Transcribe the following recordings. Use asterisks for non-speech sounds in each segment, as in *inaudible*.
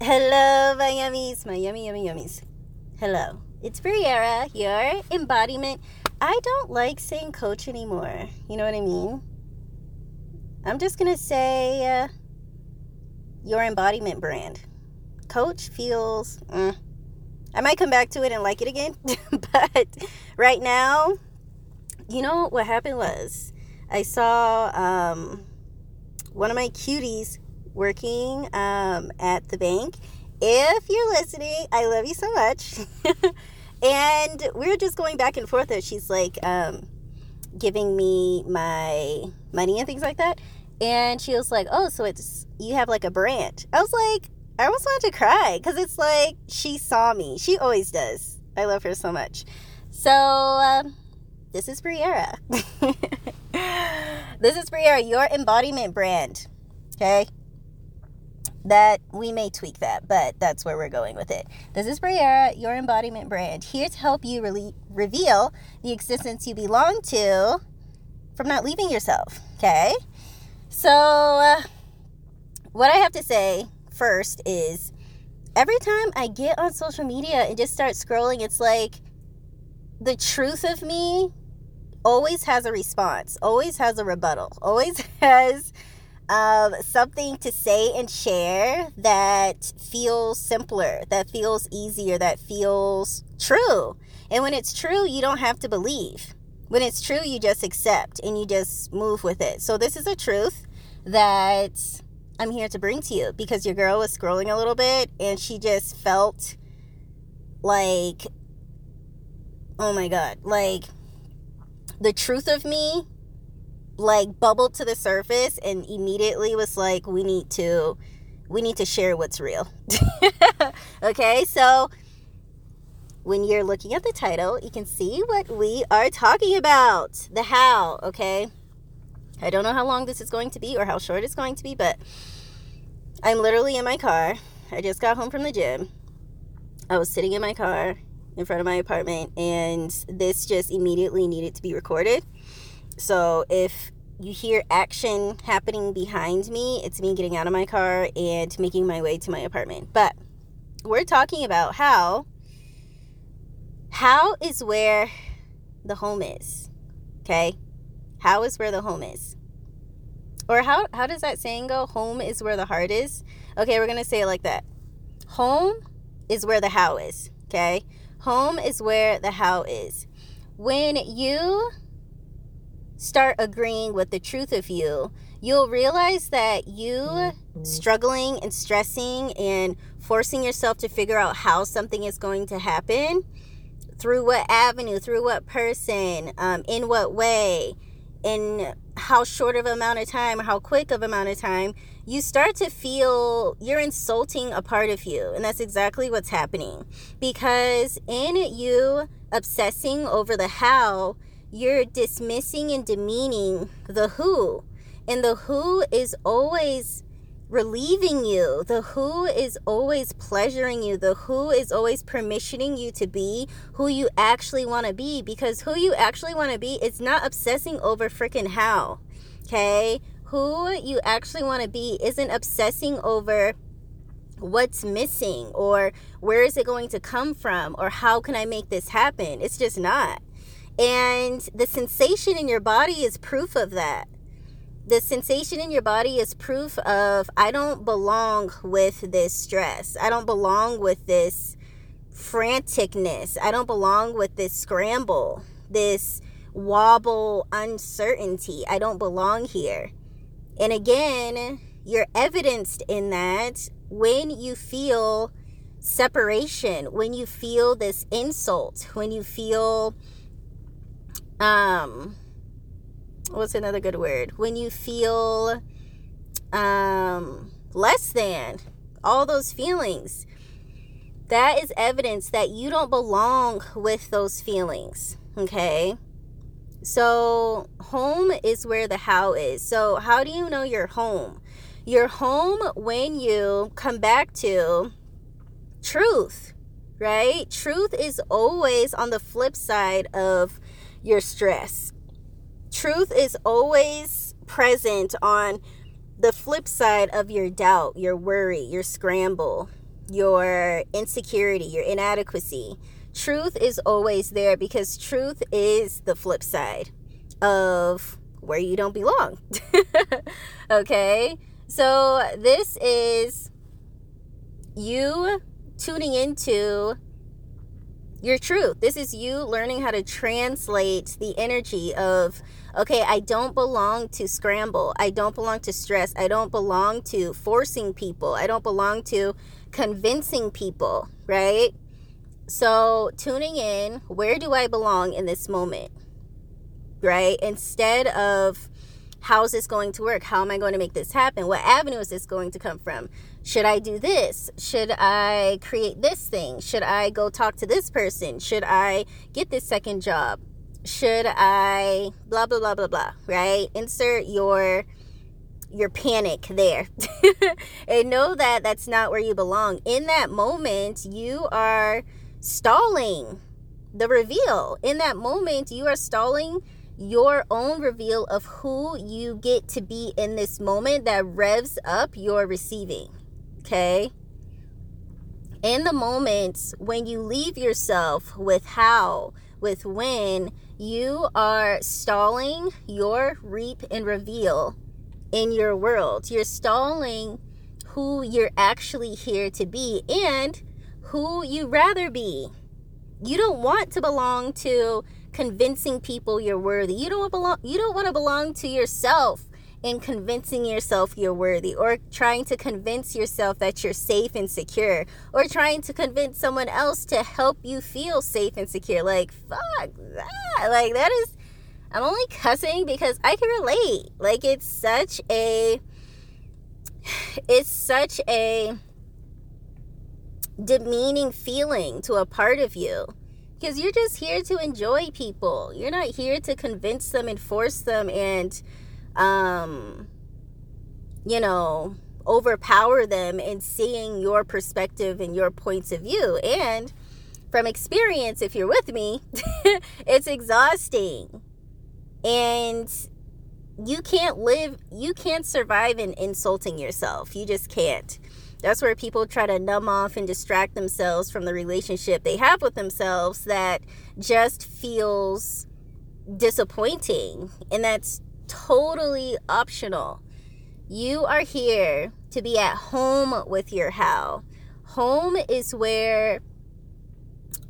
Hello, my yummies, my yummy, yummy, yummies. Hello, it's Briera, your embodiment. I don't like saying coach anymore. You know what I mean? I'm just gonna say uh, your embodiment brand. Coach feels. Mm. I might come back to it and like it again, *laughs* but right now, you know what happened was I saw um, one of my cuties working um, at the bank. If you're listening, I love you so much. *laughs* and we are just going back and forth as she's like um, giving me my money and things like that. And she was like, "Oh, so it's you have like a brand." I was like, I almost wanted to cry because it's like she saw me. She always does. I love her so much. So um, this is Briera. *laughs* this is Briera, your embodiment brand. Okay, that we may tweak that, but that's where we're going with it. This is Briera, your embodiment brand, here to help you really reveal the existence you belong to from not leaving yourself. Okay, so uh, what I have to say first is every time I get on social media and just start scrolling, it's like the truth of me always has a response, always has a rebuttal, always *laughs* has um, something to say and share that feels simpler, that feels easier, that feels true. And when it's true, you don't have to believe. When it's true, you just accept and you just move with it. So, this is a truth that I'm here to bring to you because your girl was scrolling a little bit and she just felt like, oh my God, like the truth of me like bubbled to the surface and immediately was like we need to we need to share what's real. *laughs* Okay so when you're looking at the title you can see what we are talking about the how okay? I don't know how long this is going to be or how short it's going to be but i'm literally in my car. I just got home from the gym. I was sitting in my car in front of my apartment and this just immediately needed to be recorded so if you hear action happening behind me, it's me getting out of my car and making my way to my apartment. But we're talking about how how is where the home is. Okay? How is where the home is. Or how how does that saying go? Home is where the heart is. Okay, we're going to say it like that. Home is where the how is. Okay? Home is where the how is. When you start agreeing with the truth of you, you'll realize that you struggling and stressing and forcing yourself to figure out how something is going to happen through what avenue, through what person, um, in what way, in how short of amount of time, how quick of amount of time, you start to feel you're insulting a part of you. And that's exactly what's happening. Because in you obsessing over the how, you're dismissing and demeaning the who. And the who is always relieving you. The who is always pleasuring you. The who is always permissioning you to be who you actually want to be because who you actually want to be is not obsessing over freaking how. Okay? Who you actually want to be isn't obsessing over what's missing or where is it going to come from or how can I make this happen. It's just not. And the sensation in your body is proof of that. The sensation in your body is proof of I don't belong with this stress. I don't belong with this franticness. I don't belong with this scramble, this wobble uncertainty. I don't belong here. And again, you're evidenced in that when you feel separation, when you feel this insult, when you feel um what's another good word? When you feel um less than all those feelings. That is evidence that you don't belong with those feelings okay? So home is where the how is. So how do you know your home? Your home when you come back to truth right? Truth is always on the flip side of your stress. Truth is always present on the flip side of your doubt, your worry, your scramble, your insecurity, your inadequacy. Truth is always there because truth is the flip side of where you don't belong. *laughs* okay? So this is you tuning into your truth. This is you learning how to translate the energy of, okay, I don't belong to scramble. I don't belong to stress. I don't belong to forcing people. I don't belong to convincing people, right? So, tuning in, where do I belong in this moment? Right? Instead of how is this going to work? How am I going to make this happen? What avenue is this going to come from? Should I do this? Should I create this thing? Should I go talk to this person? Should I get this second job? Should I blah blah blah blah blah, right? Insert your your panic there. *laughs* and know that that's not where you belong. In that moment, you are stalling the reveal. In that moment, you are stalling your own reveal of who you get to be in this moment that revs up your receiving. Okay? In the moments when you leave yourself with how, with when, you are stalling your reap and reveal in your world. You're stalling who you're actually here to be and who you rather be. You don't want to belong to convincing people you're worthy. You don't belong you don't want to belong to yourself in convincing yourself you're worthy or trying to convince yourself that you're safe and secure or trying to convince someone else to help you feel safe and secure. Like fuck that. Like that is I'm only cussing because I can relate. Like it's such a *sighs* it's such a demeaning feeling to a part of you because you're just here to enjoy people. You're not here to convince them and force them and, um, you know, overpower them in seeing your perspective and your points of view. And from experience, if you're with me, *laughs* it's exhausting. And you can't live, you can't survive in insulting yourself. You just can't. That's where people try to numb off and distract themselves from the relationship they have with themselves that just feels disappointing. And that's totally optional. You are here to be at home with your how. Home is where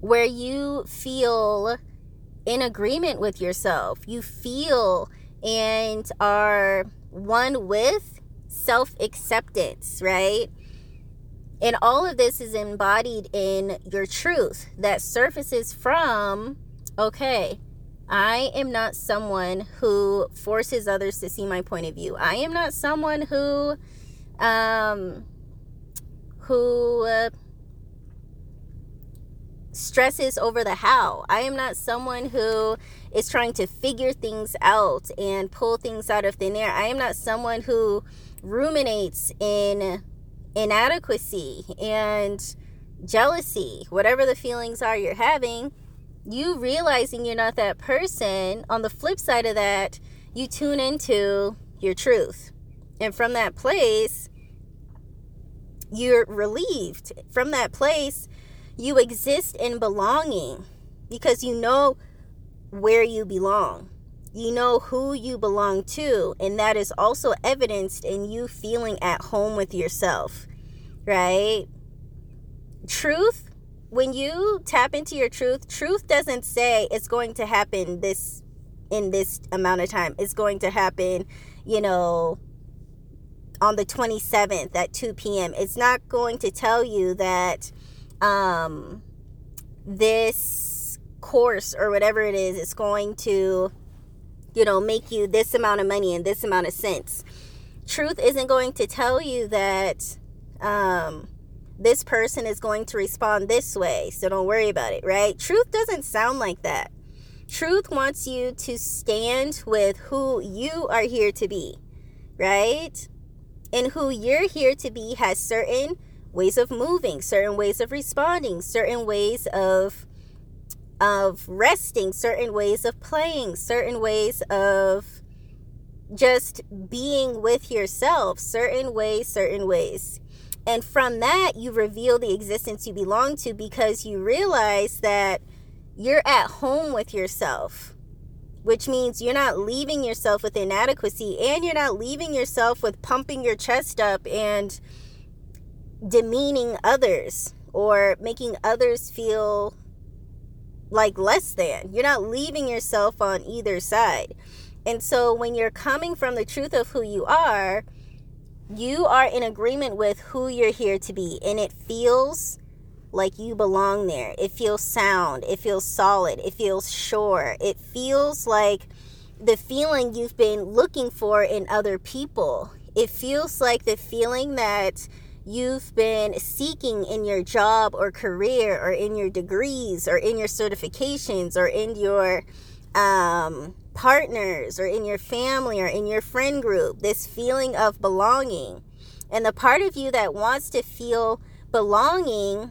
where you feel in agreement with yourself. You feel and are one with self acceptance, right? And all of this is embodied in your truth that surfaces from, okay, I am not someone who forces others to see my point of view. I am not someone who, um, who uh, stresses over the how. I am not someone who is trying to figure things out and pull things out of thin air. I am not someone who ruminates in inadequacy and jealousy, whatever the feelings are you're having, you realizing you're not that person, on the flip side of that, you tune into your truth. And from that place, you're relieved. From that place, you exist in belonging because you know where you belong you know who you belong to, and that is also evidenced in you feeling at home with yourself, right? Truth, when you tap into your truth, truth doesn't say it's going to happen this in this amount of time. It's going to happen, you know, on the 27th at 2 p.m. It's not going to tell you that um this course or whatever it is is going to you know, make you this amount of money and this amount of cents. Truth isn't going to tell you that um, this person is going to respond this way, so don't worry about it, right? Truth doesn't sound like that. Truth wants you to stand with who you are here to be, right? And who you're here to be has certain ways of moving, certain ways of responding, certain ways of of resting, certain ways of playing, certain ways of just being with yourself, certain ways, certain ways. And from that, you reveal the existence you belong to because you realize that you're at home with yourself, which means you're not leaving yourself with inadequacy and you're not leaving yourself with pumping your chest up and demeaning others or making others feel like less than. You're not leaving yourself on either side. And so when you're coming from the truth of who you are, you are in agreement with who you're here to be. And it feels like you belong there. It feels sound. It feels solid. It feels sure. It feels like the feeling you've been looking for in other people. It feels like the feeling that you've been seeking in your job or career or in your degrees or in your certifications or in your um, partners or in your family or in your friend group, this feeling of belonging. And the part of you that wants to feel belonging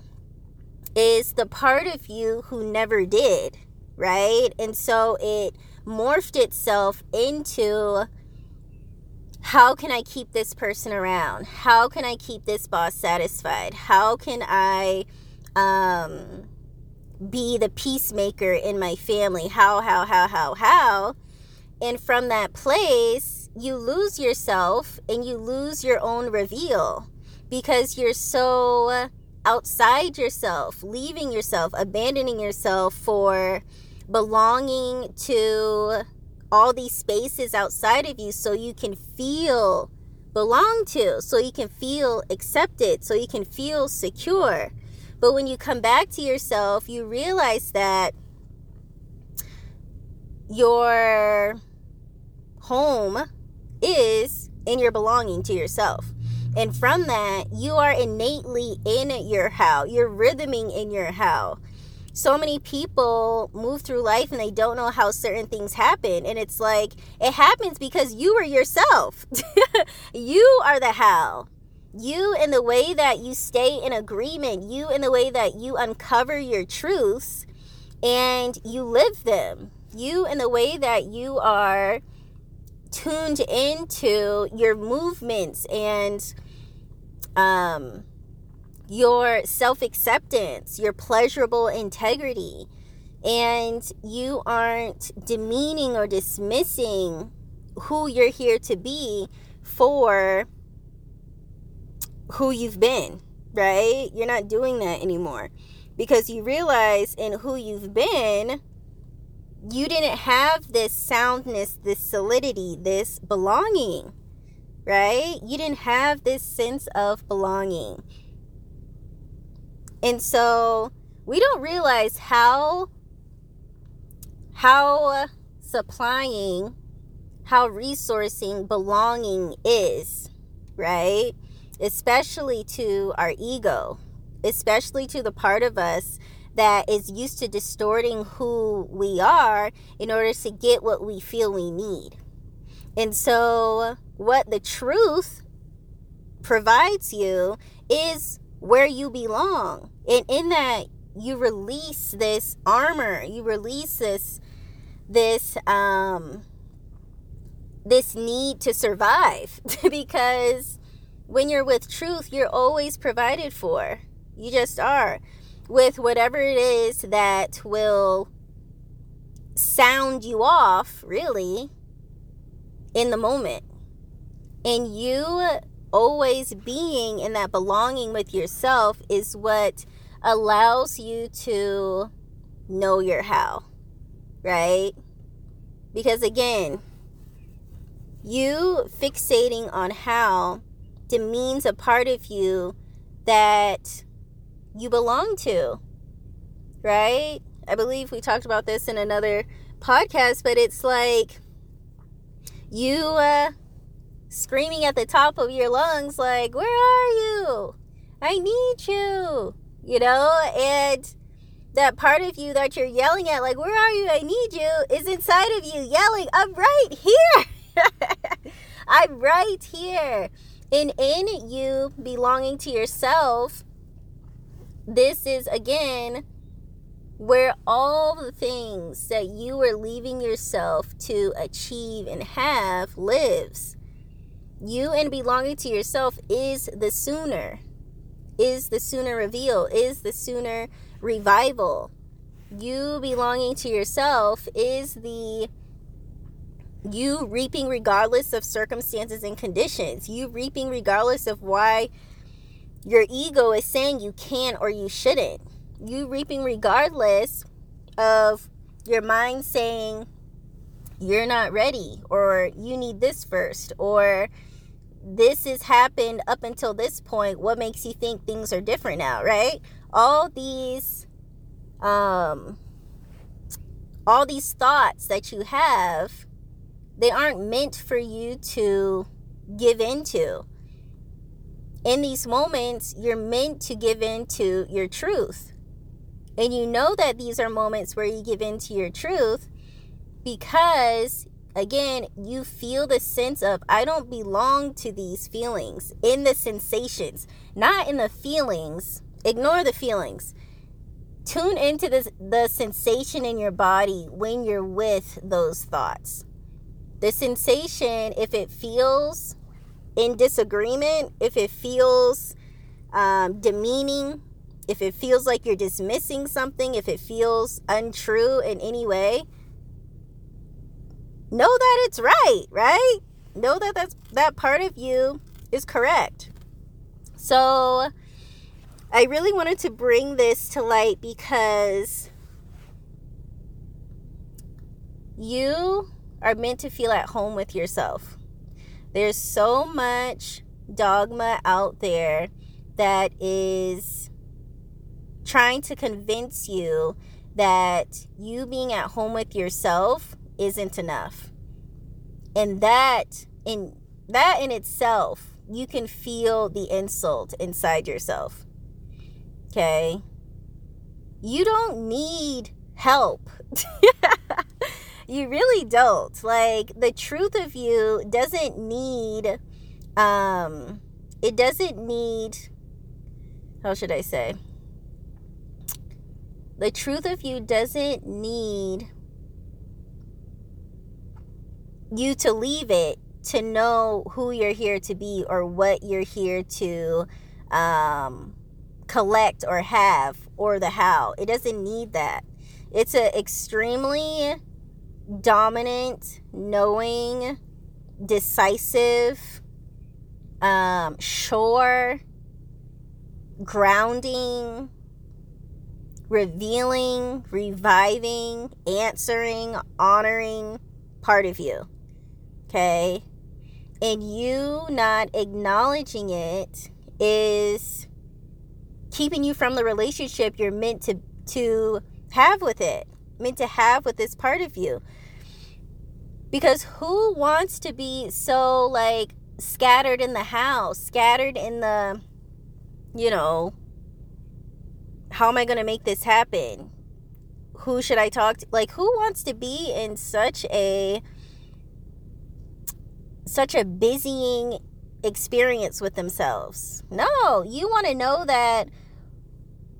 is the part of you who never did, right? And so it morphed itself into how can I keep this person around? How can I keep this boss satisfied? How can I um, be the peacemaker in my family? How, how, how, how, how? And from that place, you lose yourself and you lose your own reveal because you're so outside yourself, leaving yourself, abandoning yourself for belonging to all these spaces outside of you so you can feel belong to, so you can feel accepted, so you can feel secure. But when you come back to yourself, you realize that your home is in your belonging to yourself. And from that, you are innately in your how. You're rhythming in your how so many people move through life and they don't know how certain things happen. And it's like, it happens because you are yourself. *laughs* you are the how. You, in the way that you stay in agreement, you, in the way that you uncover your truths and you live them, you, in the way that you are tuned into your movements and, um, your self acceptance, your pleasurable integrity, and you aren't demeaning or dismissing who you're here to be for who you've been, right? You're not doing that anymore because you realize in who you've been, you didn't have this soundness, this solidity, this belonging, right? You didn't have this sense of belonging. And so we don't realize how how supplying, how resourcing belonging is, right? Especially to our ego, especially to the part of us that is used to distorting who we are in order to get what we feel we need. And so, what the truth provides you is where you belong. And in that, you release this armor, you release this this um this need to survive *laughs* because when you're with truth, you're always provided for. You just are with whatever it is that will sound you off, really, in the moment. And you always being in that belonging with yourself is what allows you to know your how, right? Because again, you fixating on how demeans a part of you that you belong to, right? I believe we talked about this in another podcast, but it's like you uh, screaming at the top of your lungs, like, Where are you? I need you. You know, and that part of you that you're yelling at, like, Where are you? I need you, is inside of you yelling, I'm right here. *laughs* I'm right here. And in you belonging to yourself, this is again where all the things that you are leaving yourself to achieve and have lives you and belonging to yourself is the sooner, is the sooner reveal, is the sooner revival. You belonging to yourself is the you reaping regardless of circumstances and conditions. You reaping regardless of why your ego is saying you can or you shouldn't. You reaping regardless of your mind saying you're not ready or you need this first or this has happened up until this point what makes you think things are different now right all these um all these thoughts that you have they aren't meant for you to give into in these moments you're meant to give into your truth and you know that these are moments where you give into your truth because again, you feel the sense of, I don't belong to these feelings in the sensations, not in the feelings. Ignore the feelings. Tune into the, the sensation in your body when you're with those thoughts. The sensation, if it feels in disagreement, if it feels um, demeaning, if it feels like you're dismissing something, if it feels untrue in any way, know that it's right, right? Know that that's that part of you is correct. So I really wanted to bring this to light because you are meant to feel at home with yourself. There's so much dogma out there that is trying to convince you that you being at home with yourself isn't enough. And that in that in itself, you can feel the insult inside yourself. Okay? You don't need help. *laughs* you really don't. Like the truth of you doesn't need um it doesn't need how should I say? The truth of you doesn't need you to leave it to know who you're here to be or what you're here to um, collect or have or the how. It doesn't need that. It's an extremely dominant, knowing, decisive, um, sure, grounding, revealing, reviving, answering, honoring part of you. Okay. And you not acknowledging it is keeping you from the relationship you're meant to to have with it, meant to have with this part of you. Because who wants to be so like scattered in the house, scattered in the you know, how am I going to make this happen? Who should I talk to? Like who wants to be in such a such a busying experience with themselves. No, you want to know that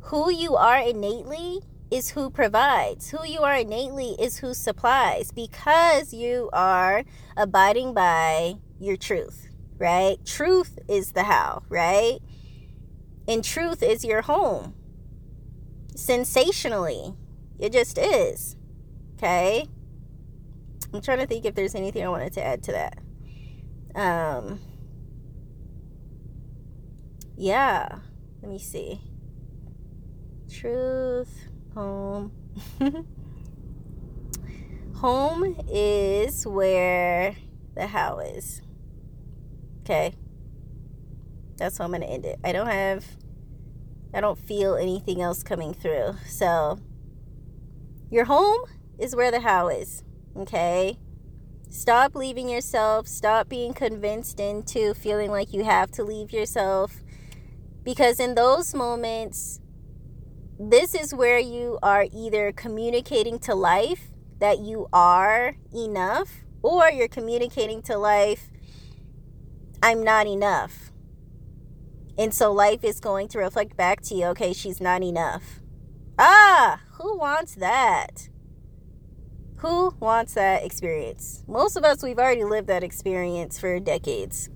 who you are innately is who provides. Who you are innately is who supplies because you are abiding by your truth, right? Truth is the how, right? And truth is your home. Sensationally, it just is. Okay? I'm trying to think if there's anything I wanted to add to that. Um, yeah, let me see. Truth, home. home is where the how is. Okay. That's how I'm going to end it. I don't have, I don't feel anything else coming through. So, your home is where the how is. Okay. Stop leaving yourself. Stop being convinced into feeling like you have to leave yourself. Because in those moments, this is where you are either communicating to life that you are enough, or you're communicating to life, I'm not enough. And so life is going to reflect back to you, okay, she's not enough. Ah, who wants that? Who wants that experience? Most of us, we've already lived that experience for decades.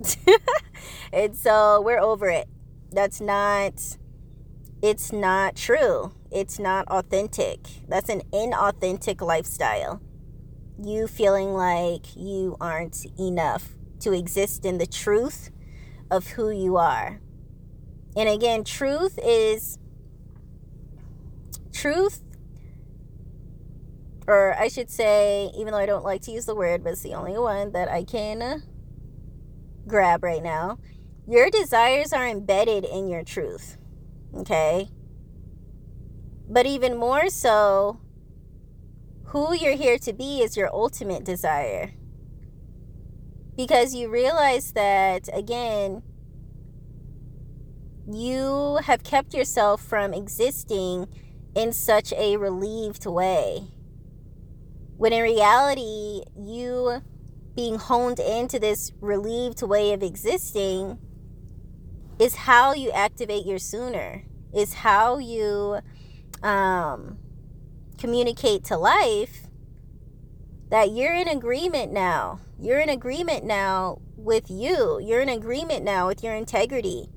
*laughs* and so we're over it. That's not it's not true. It's not authentic. That's an inauthentic lifestyle. You feeling like you aren't enough to exist in the truth of who you are. And again, truth is truth or I should say, even though I don't like to use the word, but it's the only one that I can uh, grab right now. Your desires are embedded in your truth. Okay? But even more so, who you're here to be is your ultimate desire. Because you realize that, again, you have kept yourself from existing in such a relieved way. When in reality, you being honed into this relieved way of existing is how you activate your sooner, is how you um, communicate to life that you're in agreement now. You're in agreement now with you. You're in agreement now with your integrity.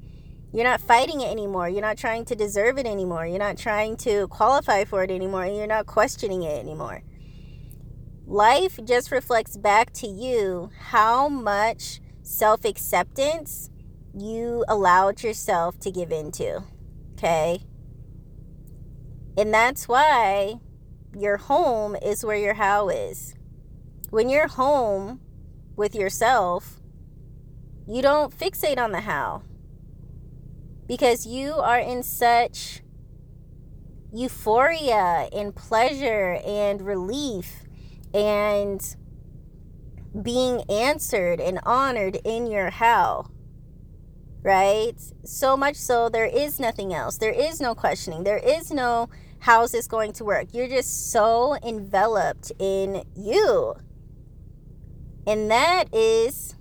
You're not fighting it anymore. You're not trying to deserve it anymore. You're not trying to qualify for it anymore. You're not questioning it anymore. Life just reflects back to you how much self acceptance you allowed yourself to give into. Okay? And that's why your home is where your how is. When you're home with yourself, you don't fixate on the how because you are in such euphoria and pleasure and relief and being answered and honored in your how right? So much so, there is nothing else. There is no questioning. There is no how's this going to work. You're just so enveloped in you. And that is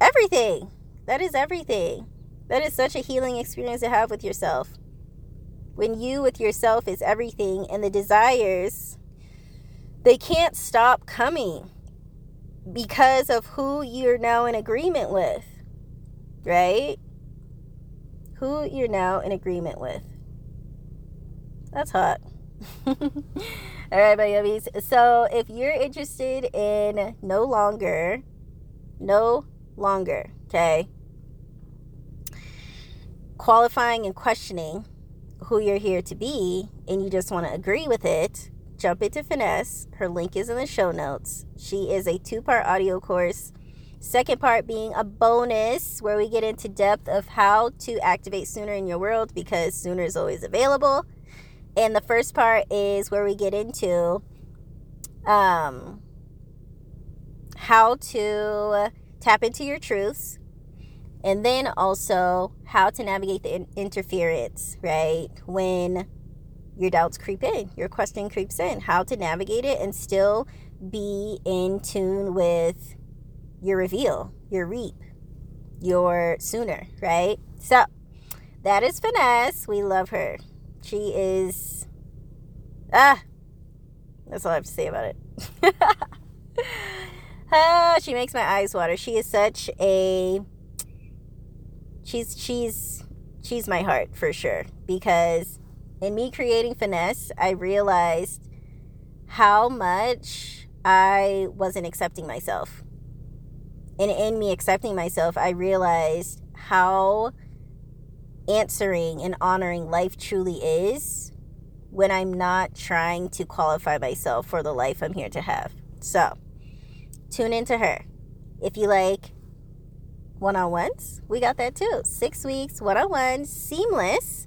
everything. That is everything. That is such a healing experience to have with yourself. When you with yourself is everything and the desires, they can't stop coming because of who you're now in agreement with right? Who you're now in agreement with. That's hot. *laughs* All right, my yummies. So if you're interested in no longer, no longer, okay, qualifying and questioning who you're here to be, and you just want to agree with it, jump into Finesse. Her link is in the show notes. She is a two part audio course Second part being a bonus where we get into depth of how to activate Sooner in your world because Sooner is always available. And the first part is where we get into um, how to tap into your truths and then also how to navigate the in- interference, right? When your doubts creep in, your question creeps in, how to navigate it and still be in tune with your reveal, your reap, your sooner, right? So that is Finesse. We love her. She is ah that's all I have to say about it. *laughs* ah, she makes my eyes water. She is such a she's she's she's my heart for sure because in me creating finesse, I realized how much I wasn't accepting myself and in me accepting myself, I realized how answering and honoring life truly is when I'm not trying to qualify myself for the life I'm here to have. So, tune into her. If you like one on ones, we got that too. Six weeks, one on one, seamless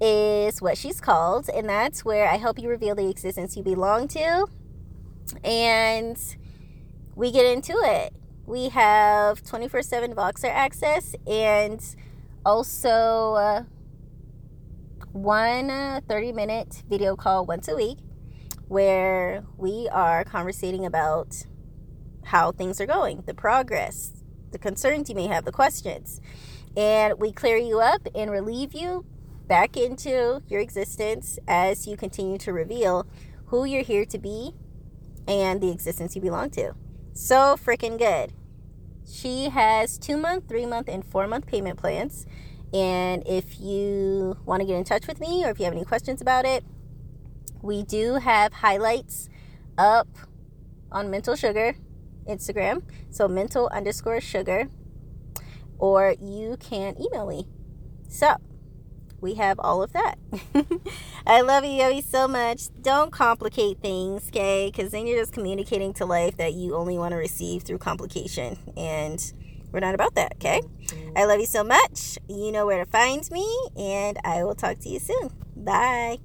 is what she's called. And that's where I help you reveal the existence you belong to. And we get into it we have 24 7 Voxer access and also uh, one uh, 30 minute video call once a week where we are conversating about how things are going, the progress, the concerns you may have, the questions. And we clear you up and relieve you back into your existence as you continue to reveal who you're here to be and the existence you belong to. So freaking good. She has two month, three month, and four month payment plans. And if you want to get in touch with me or if you have any questions about it, we do have highlights up on Mental Sugar Instagram. So mental underscore sugar. Or you can email me. So we have all of that. *laughs* I love you, Yowie, so much. Don't complicate things, okay? Because then you're just communicating to life that you only want to receive through complication. And we're not about that, okay? Mm-hmm. I love you so much. You know where to find me, and I will talk to you soon. Bye.